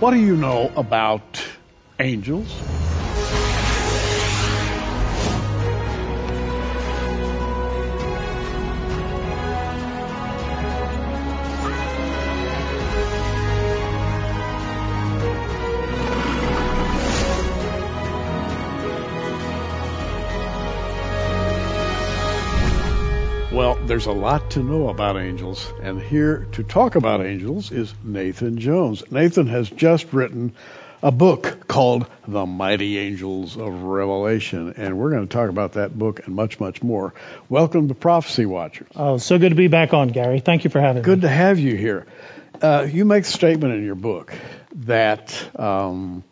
What do you know about angels? There's a lot to know about angels, and here to talk about angels is Nathan Jones. Nathan has just written a book called The Mighty Angels of Revelation, and we're going to talk about that book and much, much more. Welcome to Prophecy Watchers. Oh, so good to be back on, Gary. Thank you for having Good me. Good to have you here. Uh, you make the statement in your book that um,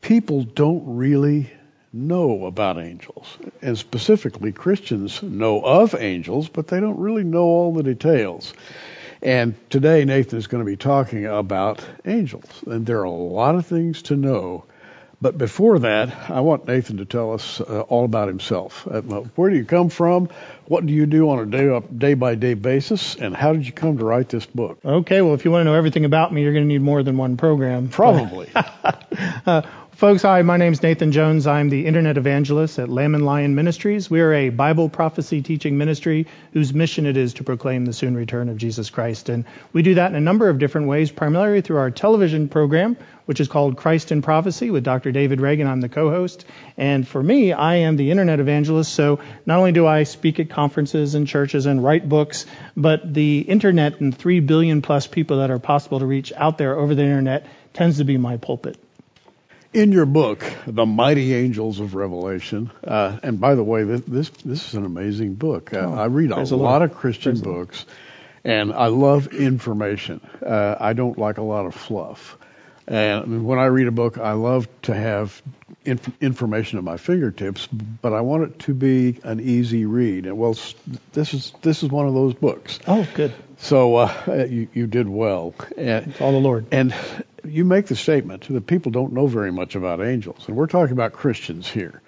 people don't really know about angels, and specifically Christians know of angels, but they don't really know all the details. And today Nathan is going to be talking about angels, and there are a lot of things to know. But before that, I want Nathan to tell us uh, all about himself. Uh, where do you come from? What do you do on a day day by day basis? And how did you come to write this book? Okay, well, if you want to know everything about me, you're going to need more than one program. Probably. Uh, folks, hi, my name's Nathan Jones. I'm the Internet Evangelist at Lamb and Lion Ministries. We are a Bible prophecy teaching ministry whose mission it is to proclaim the soon return of Jesus Christ. And we do that in a number of different ways, primarily through our television program, which is called Christ in Prophecy with Dr. David Reagan. I'm the co-host. And for me, I am the Internet Evangelist. So not only do I speak at conferences and churches and write books, but the Internet and 3 billion plus people that are possible to reach out there over the Internet tends to be my pulpit. In your book, The Mighty Angels of Revelation, uh, and by the way, this, this this is an amazing book. Uh, Oh, I read a praise the lot of Christian books, and I love information. Uh, I don't like a lot of fluff. And when I read a book, I love to have inf- information at my fingertips, but I want it to be an easy read. And well, this is this is one of those books. Oh, good. So uh, you you did well. And, It's all the Lord. and you make the statement that people don't know very much about angels, and we're talking about Christians here.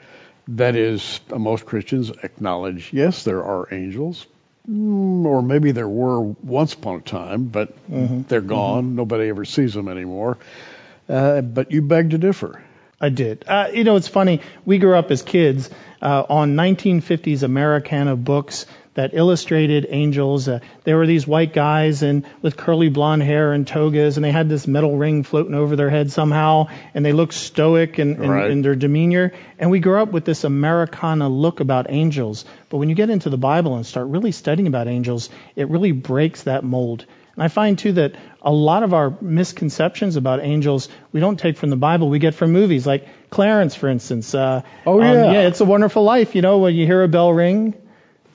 That is, most Christians acknowledge, yes, there are angels, or maybe there were once upon a time, but they're gone. Nobody ever sees them anymore. Uh, but you beg to differ. I did. Uh, you know, it's funny. We grew up as kids uh, on 1950s Americana books that illustrated angels. Uh, there were these white guys and with curly blonde hair and togas, and they had this metal ring floating over their head somehow, and they looked stoic in, in, Right. in their demeanor. And we grew up with this Americana look about angels. But when you get into the Bible and start really studying about angels, it really breaks that mold. And I find too that a lot of our misconceptions about angels we don't take from the Bible, we get from movies like Clarence, for instance. Uh, Oh, um, yeah. yeah, It's a Wonderful Life. You know, when you hear a bell ring,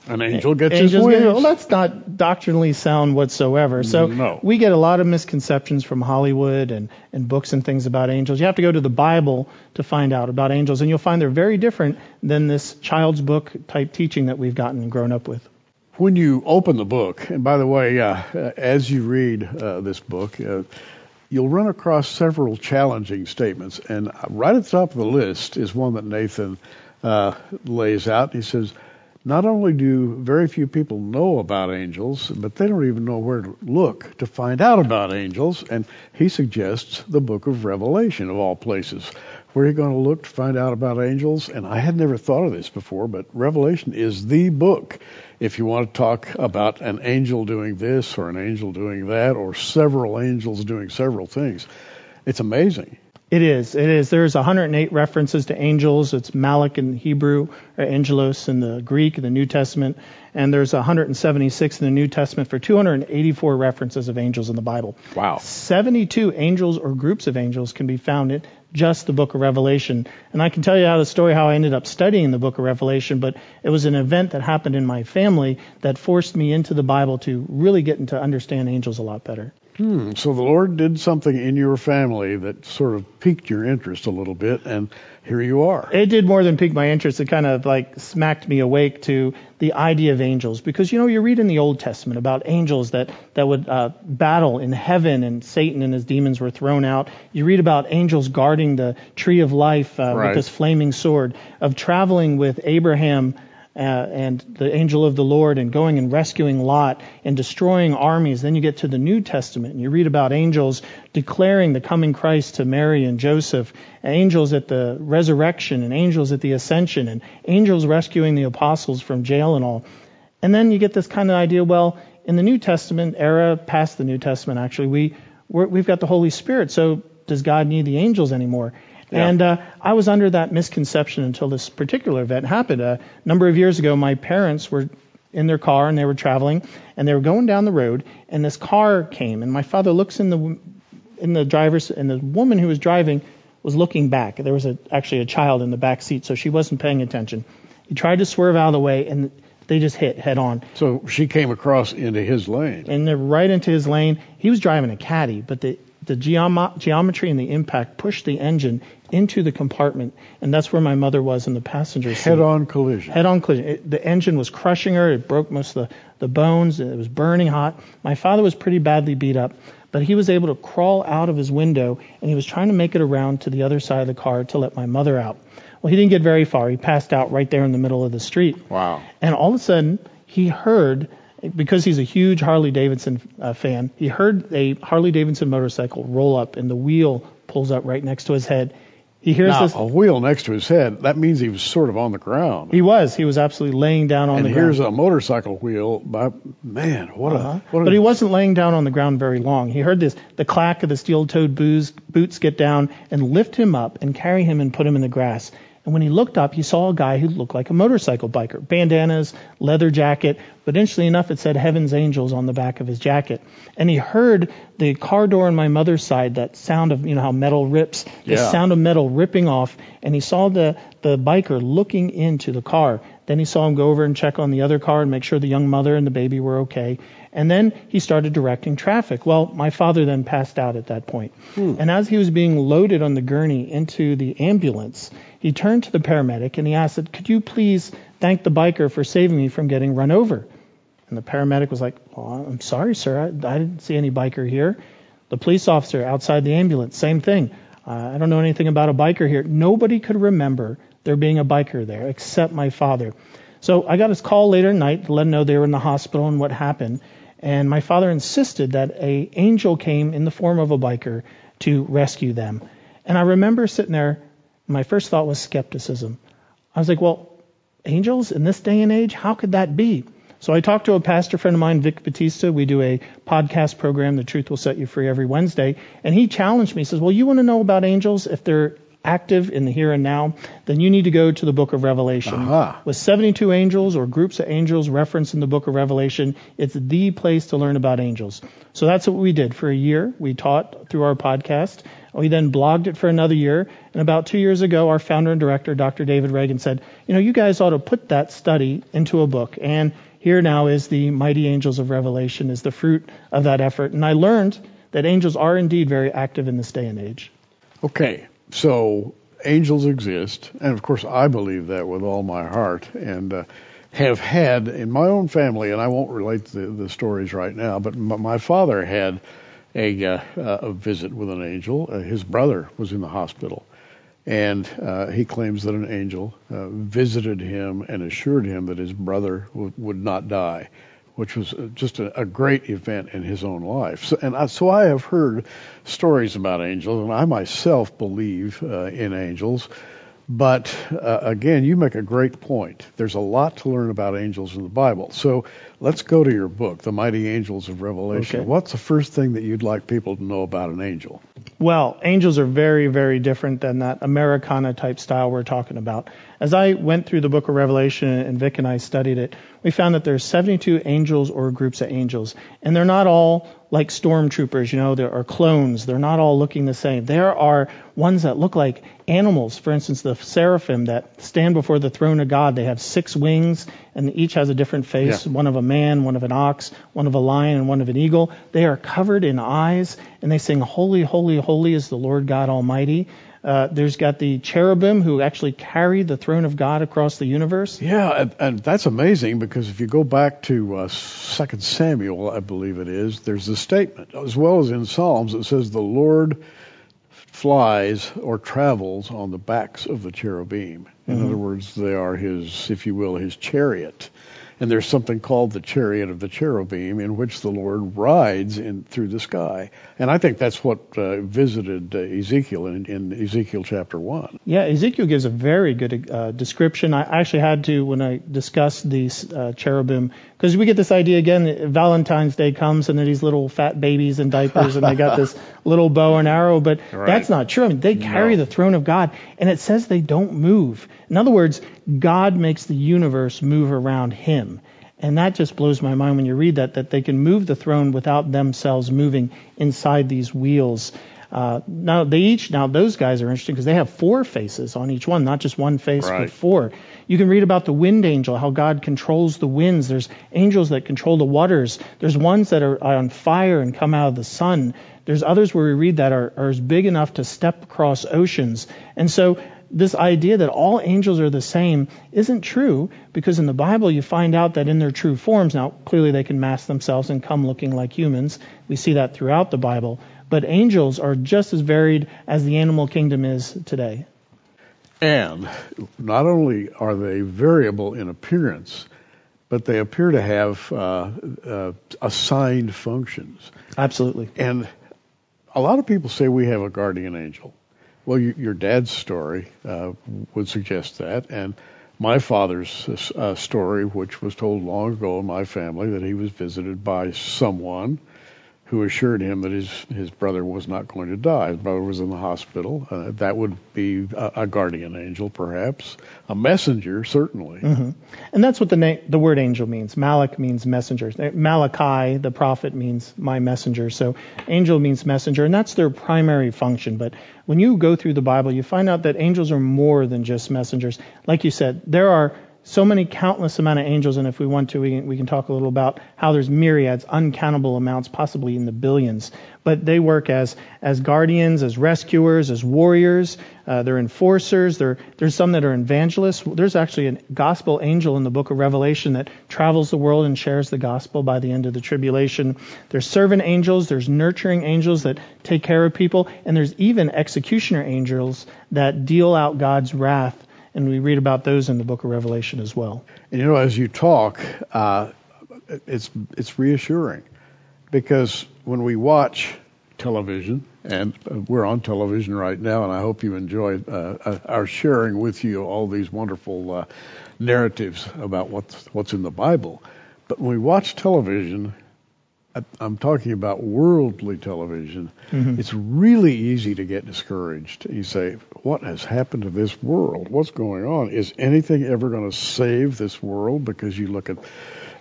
An angel gets his angels wings. get. Well, that's not doctrinally sound whatsoever. So No. we get a lot of misconceptions from Hollywood and, and books and things about angels. You have to go to the Bible to find out about angels, and you'll find they're very different than this child's book type teaching that we've gotten and grown up with. when you open the book, and by the way, uh, uh, as you read uh, this book, uh, you'll run across several challenging statements. And right at the top of the list is one that Nathan uh, lays out. He says, not only do very few people know about angels, but they don't even know where to look to find out about angels. And he suggests the book of Revelation, of all places. Where are you going to look to find out about angels? And I had never thought of this before, but Revelation is the book if you want to talk about an angel doing this or an angel doing that or several angels doing several things. It's amazing. It is. It is. There's 108 references to angels. It's Malak in Hebrew, or Angelos in the Greek in the New Testament, and there's 176 in the New Testament for 284 references of angels in the Bible. Wow. 72 angels or groups of angels can be found in just the book of Revelation. And I can tell you how the story how I ended up studying the book of Revelation, but it was an event that happened in my family that forced me into the Bible to really get into understand angels a lot better. Hmm. So the Lord did something in your family that sort of piqued your interest a little bit, and here you are. It did more than pique my interest. It kind of like smacked me awake to the idea of angels because you know you read in the Old Testament about angels that that would uh, battle in heaven and Satan and his demons were thrown out. You read about angels guarding the tree of life uh, Right. with this flaming sword, of traveling with Abraham uh, and the angel of the Lord and going and rescuing Lot and destroying armies. Then you get to the New Testament and you read about angels declaring the coming Christ to Mary and Joseph, angels at the resurrection and angels at the ascension and angels rescuing the apostles from jail and all. And then you get this kind of idea, well, in the New Testament era, past the New Testament actually, we we have got the Holy Spirit. So does God need the angels anymore? Yeah. And uh, I was under that misconception until this particular event happened. A number of years ago, my parents were in their car and they were traveling and they were going down the road and this car came and my father looks in the in the driver's and the woman who was driving was looking back. There was a, actually a child in the back seat, so she wasn't paying attention. He tried to swerve out of the way and they just hit head on. So she came across into his lane. And they're right into his lane. He was driving a caddy, but the the geom- geometry and the impact pushed the engine into the compartment, and that's where my mother was in the passenger seat. Head-on collision. Head-on collision. It, the engine was crushing her. It broke most of the, the bones. It was burning hot. My father was pretty badly beat up, but he was able to crawl out of his window, and he was trying to make it around to the other side of the car to let my mother out. Well, he didn't get very far. He passed out right there in the middle of the street. Wow. And all of a sudden, he heard because he's a huge Harley Davidson uh, fan, he heard a Harley Davidson motorcycle roll up and the wheel pulls up right next to his head. He hears now, this. A wheel next to his head, that means he was sort of on the ground. He was. He was absolutely laying down on and the ground. And here's a motorcycle wheel. By, man, what uh-huh. a. What but a, he wasn't laying down on the ground very long. He heard this the clack of the steel toed boots get down and lift him up and carry him and put him in the grass. And when he looked up, he saw a guy who looked like a motorcycle biker. Bandanas, leather jacket, but interestingly enough, it said Heaven's Angels on the back of his jacket. And he heard the car door on my mother's side, that sound of, you know, how metal rips, the yeah. sound of metal ripping off. And he saw the, the biker looking into the car. Then he saw him go over and check on the other car and make sure the young mother and the baby were okay. And then he started directing traffic. Well, my father then passed out at that point. Hmm. And as he was being loaded on the gurney into the ambulance, he turned to the paramedic and he asked, Could you please thank the biker for saving me from getting run over? And the paramedic was like, well, I'm sorry, sir. I, I, didn't see any biker here. The police officer outside the ambulance, same thing. Uh, I don't know anything about a biker here. Nobody could remember there being a biker there except my father. So I got his call later at night to let him know they were in the hospital and what happened. And my father insisted that a angel came in the form of a biker to rescue them. And I remember sitting there my first thought was skepticism. I was like, well, angels in this day and age, how could that be? So I talked to a pastor friend of mine, Vic Batista. We do a podcast program, The Truth Will Set You Free, every Wednesday. And he challenged me. He says, well, you want to know about angels if they're active in the here and now, then you need to go to the book of Revelation. Uh-huh. With 72 angels or groups of angels referenced in the book of Revelation, it's the place to learn about angels. So that's what we did for a year. We taught through our podcast. We then blogged it for another year. And about two years ago, our founder and director, Dr. David Reagan, said, you know, you guys ought to put that study into a book. And here now is the Mighty Angels of Revelation, is the fruit of that effort. And I learned that angels are indeed very active in this day and age. Okay, so angels exist, and of course I believe that with all my heart, and uh, have had in my own family, and I won't relate the, the stories right now, but my father had a, uh, a visit with an angel. Uh, his brother was in the hospital, and uh, he claims that an angel uh, visited him and assured him that his brother w- would not die, which was just a, a, great event in his own life. So, and I, so I have heard stories about angels, and I myself believe uh, in angels. But uh, again, you make a great point. There's a lot to learn about angels in the Bible. So let's go to your book, The Mighty Angels of Revelation. Okay. What's the first thing that you'd like people to know about an angel? Well, angels are very, very different than that Americana type style we're talking about. As I went through the book of Revelation and Vic and I studied it, we found that there's 72 angels or groups of angels. And they're not all like stormtroopers, you know, there are clones. They're not all looking the same. There are ones that look like animals. For instance, the seraphim that stand before the throne of God, they have six wings and each has a different face, yeah. one of a man, one of an ox, one of a lion, and one of an eagle. They are covered in eyes and they sing, Holy, holy, holy is the Lord God Almighty. Uh, there's got the cherubim who actually carry the throne of God across the universe. Yeah, and, and that's amazing because if you go back to uh, 2 Samuel, I believe it is, there's a statement, as well as in Psalms, it says, The Lord flies or travels on the backs of the cherubim. In Mhm. other words, they are his, if you will, his chariot. And there's something called the chariot of the cherubim in which the Lord rides in through the sky. And I think that's what uh, visited uh, Ezekiel in, in Ezekiel chapter 1. Yeah, Ezekiel gives a very good uh, description. I actually had to when I discussed these uh, cherubim because we get this idea again. that Valentine's Day comes and they're these little fat babies in diapers and they got this little bow and arrow, but Right. that's not true. I mean, they carry No. the throne of God, and it says they don't move. In other words, God makes the universe move around Him. And that just blows my mind when you read that, that they can move the throne without themselves moving inside these wheels. Uh, now they each now those guys are interesting because they have four faces on each one, not just one face Right. but four. You can read about the wind angel, how God controls the winds. There's angels that control the waters. There's ones that are on fire and come out of the sun. There's others where we read that are, are big enough to step across oceans. And so this idea that all angels are the same isn't true because in the Bible you find out that in their true forms, now clearly they can mask themselves and come looking like humans. We see that throughout the Bible. But angels are just as varied as the animal kingdom is today. And not only are they variable in appearance, but they appear to have uh, uh, assigned functions. Absolutely. And a lot of people say we have a guardian angel. Well, you, your dad's story uh, would suggest that, and my father's uh, story, which was told long ago in my family, that he was visited by someone who assured him that his his brother was not going to die. His brother was in the hospital. Uh, that would be a, a guardian angel, perhaps a messenger, certainly. hmm And that's what the na- the word angel means. Malak means messenger. Malachi, the prophet, means my messenger. So angel means messenger, and that's their primary function. But when you go through the Bible, you find out that angels are more than just messengers. Like you said, there are so many countless amount of angels, and if we want to, we can, we can talk a little about how there's myriads, uncountable amounts, possibly in the billions. But they work as as guardians, as rescuers, as warriors. Uh, they're enforcers. They're, there's some that are evangelists. There's actually a gospel angel in the book of Revelation that travels the world and shares the gospel by the end of the tribulation. There's servant angels. There's nurturing angels that take care of people, and there's even executioner angels that deal out God's wrath and we read about those in the book of Revelation as well. And you know, as you talk, uh, it's it's reassuring because when we watch television, and uh, we're on television right now, and I hope you enjoy uh, uh, our sharing with you all these wonderful uh, narratives about what's what's in the Bible. But when we watch television, I'm talking about worldly television. Mhm. It's really easy to get discouraged. You say, "What has happened to this world? What's going on? Is anything ever going to save this world?" Because you look at,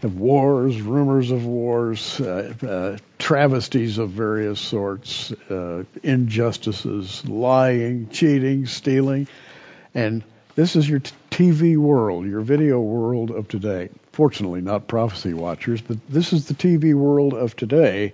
at wars, rumors of wars, uh, uh, travesties of various sorts, uh, injustices, lying, cheating, stealing, and this is your t- TV world, your video world of today. Fortunately, not prophecy watchers, but this is the TV world of today.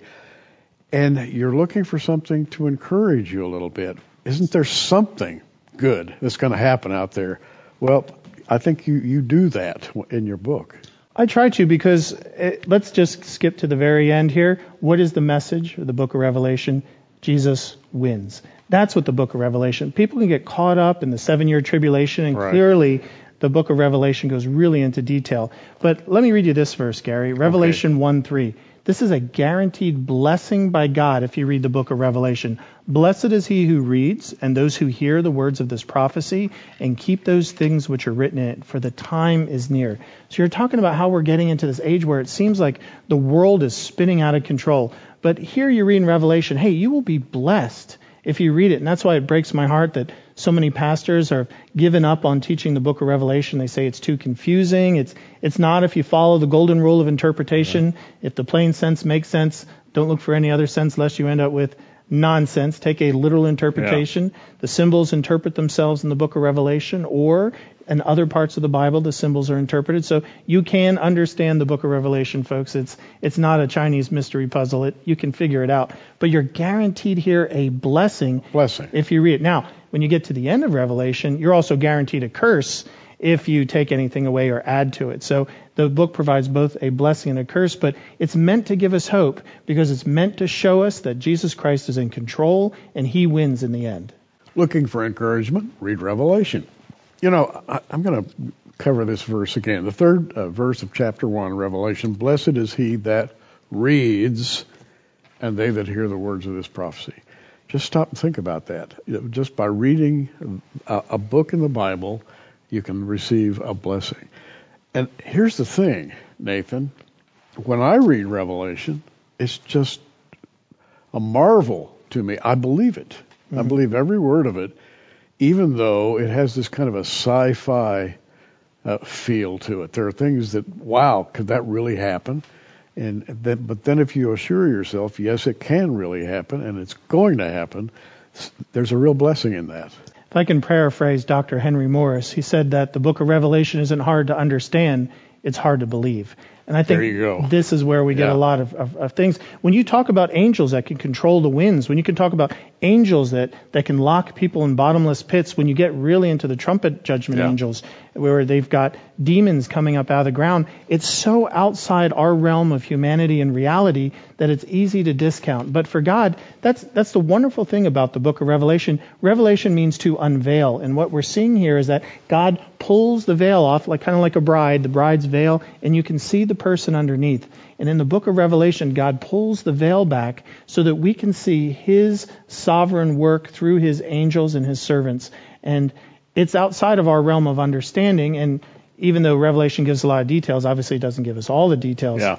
And you're looking for something to encourage you a little bit. Isn't there something good that's going to happen out there? Well, I think you, you do that in your book. I try to because it, let's just skip to the very end here. What is the message of the book of Revelation? Jesus wins. That's what the book of Revelation. People can get caught up in the seven year tribulation, and Right. clearly the book of Revelation goes really into detail. But let me read you this verse, Gary. Revelation 1 3. This is a guaranteed blessing by God if you read the book of Revelation. Blessed is he who reads and those who hear the words of this prophecy and keep those things which are written in it, for the time is near. So you're talking about how we're getting into this age where it seems like the world is spinning out of control. But here you read in Revelation, hey, you will be blessed if you read it. And that's why it breaks my heart that so many pastors are given up on teaching the book of Revelation. They say it's too confusing. It's it's not if you follow the golden rule of interpretation. If the plain sense makes sense, don't look for any other sense lest you end up with nonsense. Take a literal interpretation. The symbols interpret themselves in the book of Revelation or in other parts of the Bible the symbols are interpreted. So you can understand the book of Revelation, folks. It's it's not a Chinese mystery puzzle. It you can figure it out. But you're guaranteed here a blessing Blessing. if you read it. Now, when you get to the end of Revelation, you're also guaranteed a curse if you take anything away or add to it. So the book provides both a blessing and a curse, but it's meant to give us hope because it's meant to show us that Jesus Christ is in control and he wins in the end. Looking for encouragement? Read Revelation. You know, I, am going to cover this verse again. The third uh, verse of chapter 1, Revelation Blessed is he that reads and they that hear the words of this prophecy. Just stop and think about that. Just by reading a, a book in the Bible, you can receive a blessing. And here's the thing, Nathan. When I read Revelation, it's just a marvel to me. I believe it. Mm-hmm. I believe every word of it, even though it has this kind of a sci fi uh, feel to it. There are things that, wow, could that really happen? And then, but then if you assure yourself, yes, it can really happen and it's going to happen, there's a real blessing in that. If I can paraphrase Dr. Henry Morris, he said that the book of Revelation isn't hard to understand, it's hard to believe. And I think this is where we get yeah. a lot of, of, of, things. When you talk about angels that can control the winds, when you can talk about angels that, that can lock people in bottomless pits, when you get really into the trumpet judgment yeah. angels, where they've got demons coming up out of the ground, it's so outside our realm of humanity and reality that it's easy to discount. But for God, that's, that's the wonderful thing about the book of Revelation. Revelation means to unveil. And what we're seeing here is that God pulls the veil off, like kind of like a bride, the bride's veil, and you can see the person underneath. And in the book of Revelation, God pulls the veil back so that we can see his sovereign work through his angels and his servants. And it's outside of our realm of understanding. And even though Revelation gives a lot of details, obviously it doesn't give us all the details. Yeah.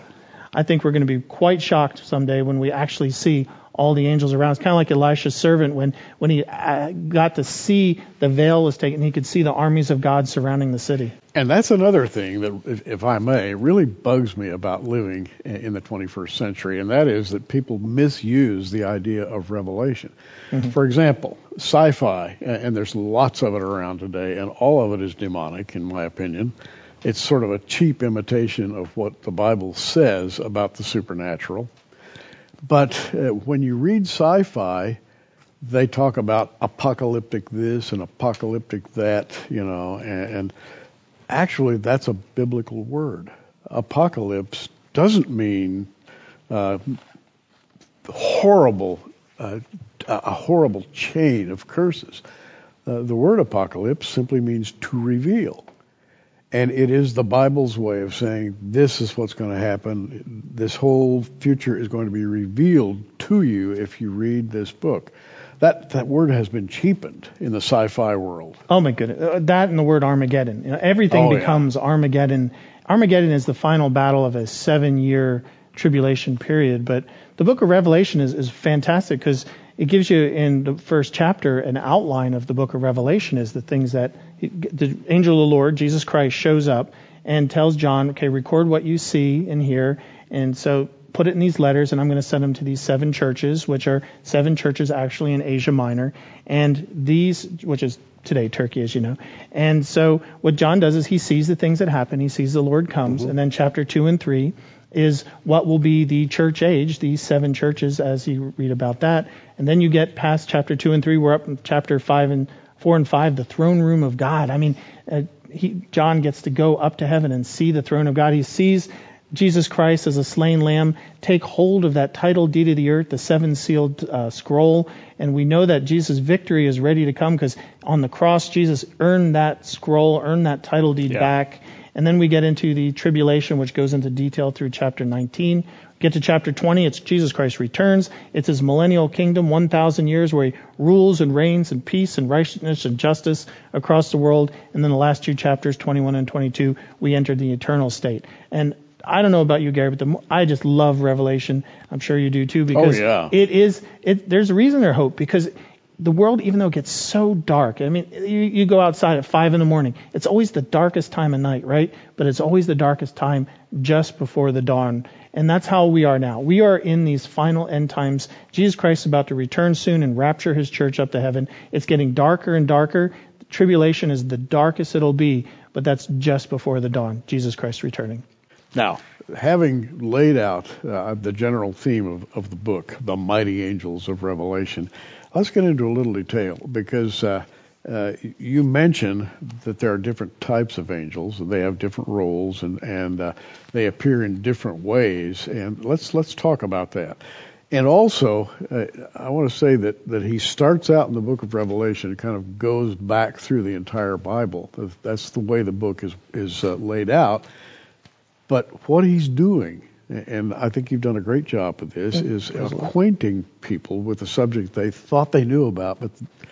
I think we're going to be quite shocked someday when we actually see all the angels around. It's kind of like Elisha's servant when, when he uh, got to see the veil was taken, he could see the armies of God surrounding the city. And that's another thing that, if, if I may, really bugs me about living in the 21st century, and that is that people misuse the idea of revelation. Mm-hmm. For example, sci fi, and there's lots of it around today, and all of it is demonic, in my opinion. It's sort of a cheap imitation of what the Bible says about the supernatural. But uh, when you read sci fi, they talk about apocalyptic this and apocalyptic that, you know, and, and actually that's a biblical word. Apocalypse doesn't mean uh, horrible, uh, a horrible chain of curses. Uh, the word apocalypse simply means to reveal. And it is the Bible's way of saying this is what's going to happen. This whole future is going to be revealed to you if you read this book. That that word has been cheapened in the sci-fi world. Oh my goodness, uh, that and the word Armageddon. You know, everything oh, becomes yeah. Armageddon. Armageddon is the final battle of a seven-year tribulation period. But the book of Revelation is, is fantastic because it gives you in the first chapter an outline of the book of Revelation is the things that the angel of the Lord, Jesus Christ, shows up and tells John, okay, record what you see and hear. And so put it in these letters, and I'm going to send them to these seven churches, which are seven churches actually in Asia Minor. And these, which is today Turkey, as you know. And so what John does is he sees the things that happen. He sees the Lord comes. Mm-hmm. And then chapter two and three is what will be the church age, these seven churches, as you read about that. And then you get past chapter two and three. We're up in chapter five and four and five, the throne room of God. I mean, uh, he, John gets to go up to heaven and see the throne of God. He sees Jesus Christ as a slain lamb take hold of that title deed of the earth, the seven sealed uh, scroll, and we know that Jesus' victory is ready to come because on the cross Jesus earned that scroll, earned that title deed yeah. back. And then we get into the tribulation, which goes into detail through chapter 19. Get to chapter 20, it's Jesus Christ returns. It's his millennial kingdom, 1,000 years, where he rules and reigns in peace and righteousness and justice across the world. And then the last two chapters, 21 and 22, we enter the eternal state. And I don't know about you, Gary, but the, I just love Revelation. I'm sure you do too, because oh, yeah. it is. It, there's a reason there's hope because the world, even though it gets so dark, I mean, you, you go outside at five in the morning. It's always the darkest time of night, right? But it's always the darkest time just before the dawn. And that's how we are now. We are in these final end times. Jesus Christ is about to return soon and rapture his church up to heaven. It's getting darker and darker. Tribulation is the darkest it'll be, but that's just before the dawn. Jesus Christ returning. Now, having laid out uh, the general theme of, of the book, the mighty angels of Revelation, let's get into a little detail because uh, uh, you mention that there are different types of angels, and they have different roles, and and uh, they appear in different ways. And let's let's talk about that. And also, uh, I want to say that that he starts out in the book of Revelation, and kind of goes back through the entire Bible. That's the way the book is is uh, laid out. But what he's doing and I think you've done a great job of this, is acquainting people with a subject they thought they knew about, but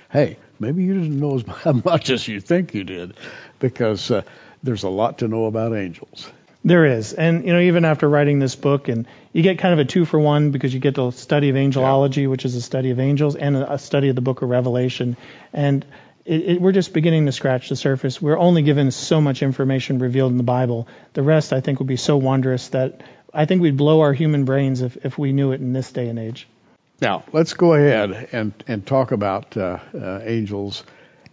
hey, maybe you didn't know as much as you think you did, because uh, there's a lot to know about angels. There is, and you know, even after writing this book, and you get kind of a two for one because you get the study of angelology, yeah. which is a study of angels, and a study of the Book of Revelation, and it, it, we're just beginning to scratch the surface. We're only given so much information revealed in the Bible. The rest, I think, will be so wondrous that I think we'd blow our human brains if, if we knew it in this day and age. Now, let's go ahead and, and talk about uh, uh, angels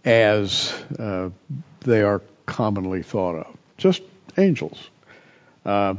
as uh, they are commonly thought of. Just angels. Uh,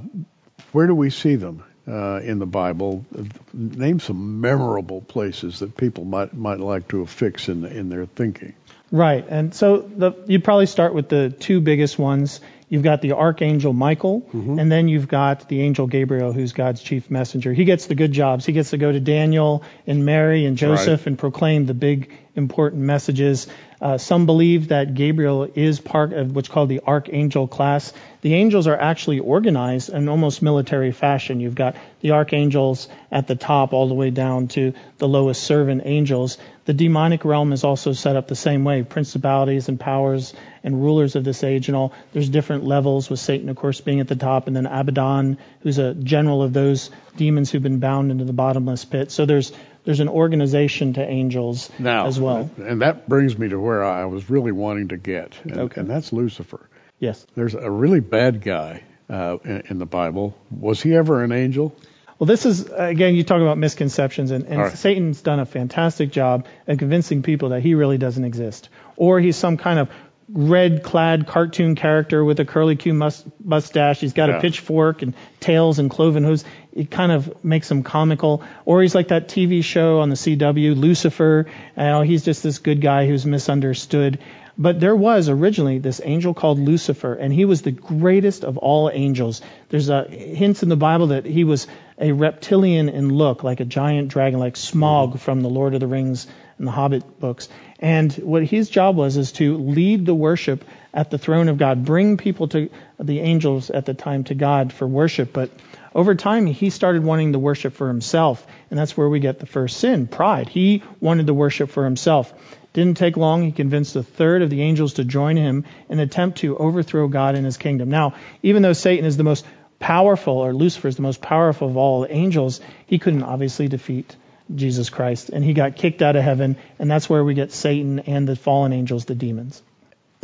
where do we see them uh, in the Bible? Name some memorable places that people might might like to affix in in their thinking. Right, and so the, you'd probably start with the two biggest ones You've got the archangel Michael, mm-hmm. and then you've got the angel Gabriel, who's God's chief messenger. He gets the good jobs. He gets to go to Daniel and Mary and Joseph right. and proclaim the big important messages. Uh, some believe that Gabriel is part of what's called the archangel class. The angels are actually organized in almost military fashion. You've got the archangels at the top all the way down to the lowest servant angels. The demonic realm is also set up the same way. Principalities and powers and rulers of this age and all. There's different levels with Satan, of course, being at the top, and then Abaddon, who's a general of those demons who've been bound into the bottomless pit. So there's there's an organization to angels now, as well. And that brings me to where I was really wanting to get, and, okay. and that's Lucifer. Yes. There's a really bad guy uh, in, in, the Bible. Was he ever an angel? Well, this is again, you talk about misconceptions, and, and right. Satan's done a fantastic job at convincing people that he really doesn't exist, or he's some kind of red-clad cartoon character with a curly Q mustache. He's got yeah. a pitchfork and tails and cloven hooves. It kind of makes him comical. Or he's like that TV show on the CW, Lucifer. You know, he's just this good guy who's misunderstood. But there was originally this angel called Lucifer, and he was the greatest of all angels. There's a hints in the Bible that he was a reptilian in look, like a giant dragon, like Smaug from the Lord of the Rings and the Hobbit books. And what his job was is to lead the worship at the throne of God, bring people to the angels at the time to God for worship. But over time, he started wanting the worship for himself. And that's where we get the first sin, pride. He wanted the worship for himself. Didn't take long. He convinced a third of the angels to join him in an attempt to overthrow God and his kingdom. Now, even though Satan is the most powerful, or Lucifer is the most powerful of all the angels, he couldn't obviously defeat Jesus Christ, and he got kicked out of heaven, and that's where we get Satan and the fallen angels, the demons.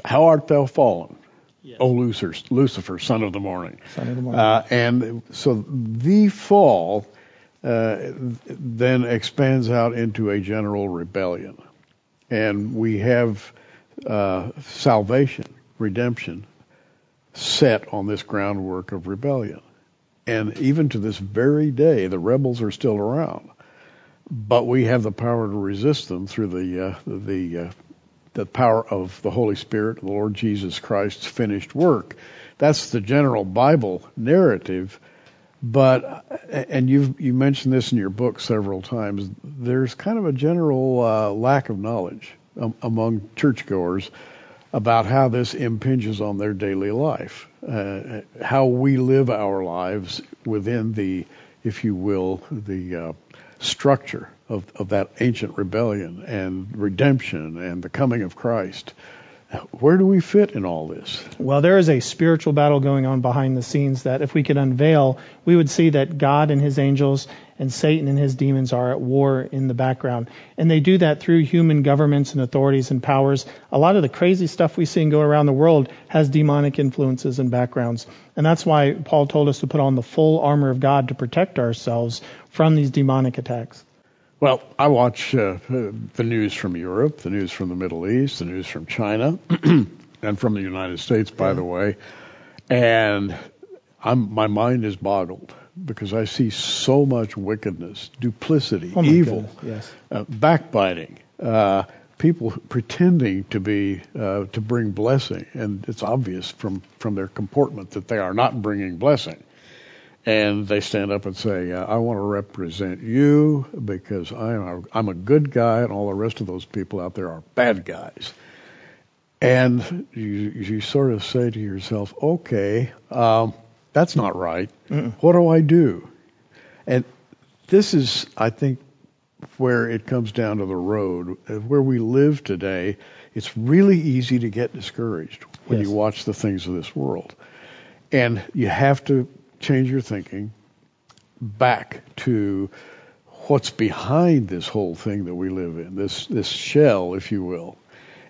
How art thou fallen? Yes. O Lucifer, Lucifer, son of the morning. Son of the morning. Uh, and so the fall uh, then expands out into a general rebellion. And we have uh, salvation, redemption, set on this groundwork of rebellion. And even to this very day, the rebels are still around but we have the power to resist them through the uh, the uh, the power of the Holy Spirit, the Lord Jesus Christ's finished work. That's the general Bible narrative. But and you've you mentioned this in your book several times. There's kind of a general uh, lack of knowledge um, among churchgoers about how this impinges on their daily life, uh, how we live our lives within the, if you will, the uh, structure of, of that ancient rebellion and redemption and the coming of Christ. Where do we fit in all this? Well, there is a spiritual battle going on behind the scenes that if we could unveil, we would see that God and his angels and Satan and his demons are at war in the background. And they do that through human governments and authorities and powers. A lot of the crazy stuff we see and go around the world has demonic influences and backgrounds. And that's why Paul told us to put on the full armor of God to protect ourselves from these demonic attacks. Well, I watch uh, the news from Europe, the news from the Middle East, the news from China, and from the United States, by yeah. the way, and I'm, my mind is boggled because I see so much wickedness, duplicity, oh evil, yes. uh, backbiting, uh, people pretending to be uh, to bring blessing, and it's obvious from from their comportment that they are not bringing blessing. And they stand up and say, uh, "I want to represent you because I'm a, I'm a good guy, and all the rest of those people out there are bad guys." And you you sort of say to yourself, "Okay, um, that's not right. Mm-mm. What do I do?" And this is, I think, where it comes down to the road, where we live today, it's really easy to get discouraged when yes. you watch the things of this world. And you have to change your thinking back to what's behind this whole thing that we live in, this this shell, if you will.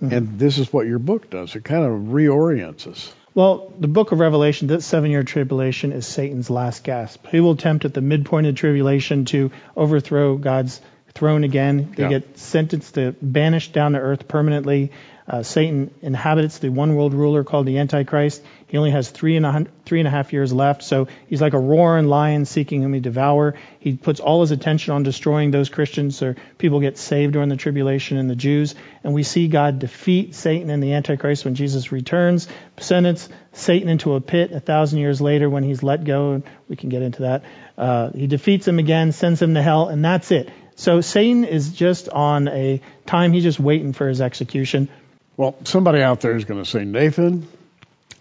Mm-hmm. And this is what your book does. It kind of reorients us. Well, the book of Revelation, that seven year tribulation, is Satan's last gasp. He will attempt at the midpoint of the tribulation to overthrow God's throne again. They yeah. get sentenced to banished down to earth permanently. Uh, Satan inhabits the one world ruler called the Antichrist. He only has three and, a, three and a half years left, so he's like a roaring lion seeking whom he devour. He puts all his attention on destroying those Christians so people get saved during the tribulation and the Jews. And we see God defeat Satan and the Antichrist when Jesus returns, sentence Satan into a pit a thousand years later when he's let go, and we can get into that. Uh, he defeats him again, sends him to hell, and that's it. So Satan is just on a time, he's just waiting for his execution. Well, somebody out there is going to say, Nathan,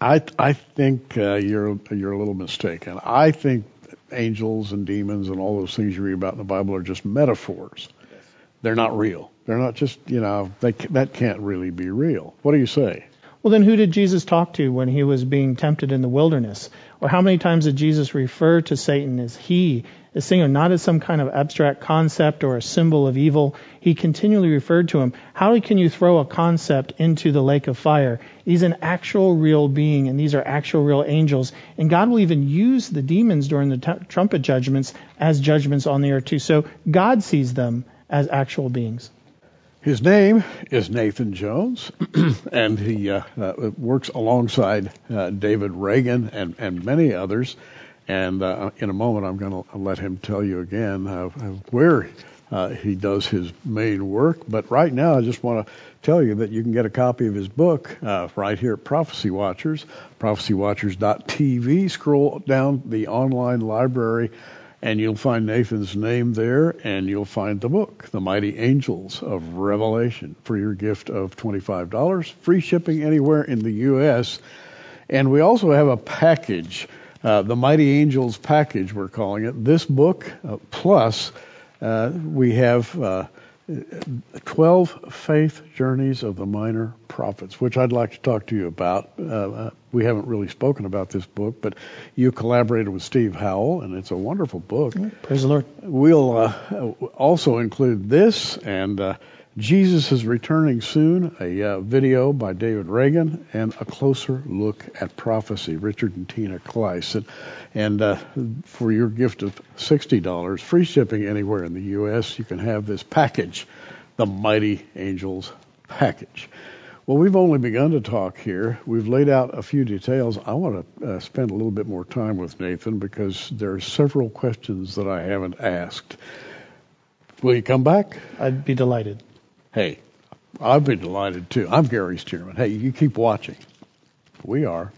I I think uh, you're you're a little mistaken. I think angels and demons and all those things you read about in the Bible are just metaphors. Yes. They're not real. They're not just you know they that can't really be real. What do you say? Well, then who did Jesus talk to when he was being tempted in the wilderness? Or how many times did Jesus refer to Satan as he, as Satan, not as some kind of abstract concept or a symbol of evil? He continually referred to him. How can you throw a concept into the lake of fire? He's an actual real being, and these are actual real angels. And God will even use the demons during the t- trumpet judgments as judgments on the earth, too. So God sees them as actual beings. His name is Nathan Jones, and he uh, uh, works alongside uh, David Reagan and, and many others. And uh, in a moment, I'm going to let him tell you again uh, where uh, he does his main work. But right now, I just want to tell you that you can get a copy of his book right here at Prophecy Watchers, prophecywatchers.tv. Scroll down the online library and you'll find Nathan's name there, and you'll find the book, The Mighty Angels of Revelation, for your gift of $25. Free shipping anywhere in the U.S. And we also have a package, uh, the Mighty Angels package, we're calling it. This book, uh, plus uh, we have uh, 12 Faith Journeys of the Minor Prophets, which I'd like to talk to you about. Uh, uh, we haven't really spoken about this book, but you collaborated with Steve Howell, and it's a wonderful book. Praise the Lord. We'll uh, also include this and uh, Jesus is returning soon, a uh, video by David Reagan, and a closer look at prophecy, Richard and Tina Kleiss. And, and uh, for your gift of $60, free shipping anywhere in the U.S., you can have this package, the Mighty Angels package. Well, we've only begun to talk here. We've laid out a few details. I want to uh, spend a little bit more time with Nathan because there are several questions that I haven't asked. Will you come back? I'd be delighted. Hey, I've been delighted too. I'm Gary Stearman. Hey, you keep watching. We are.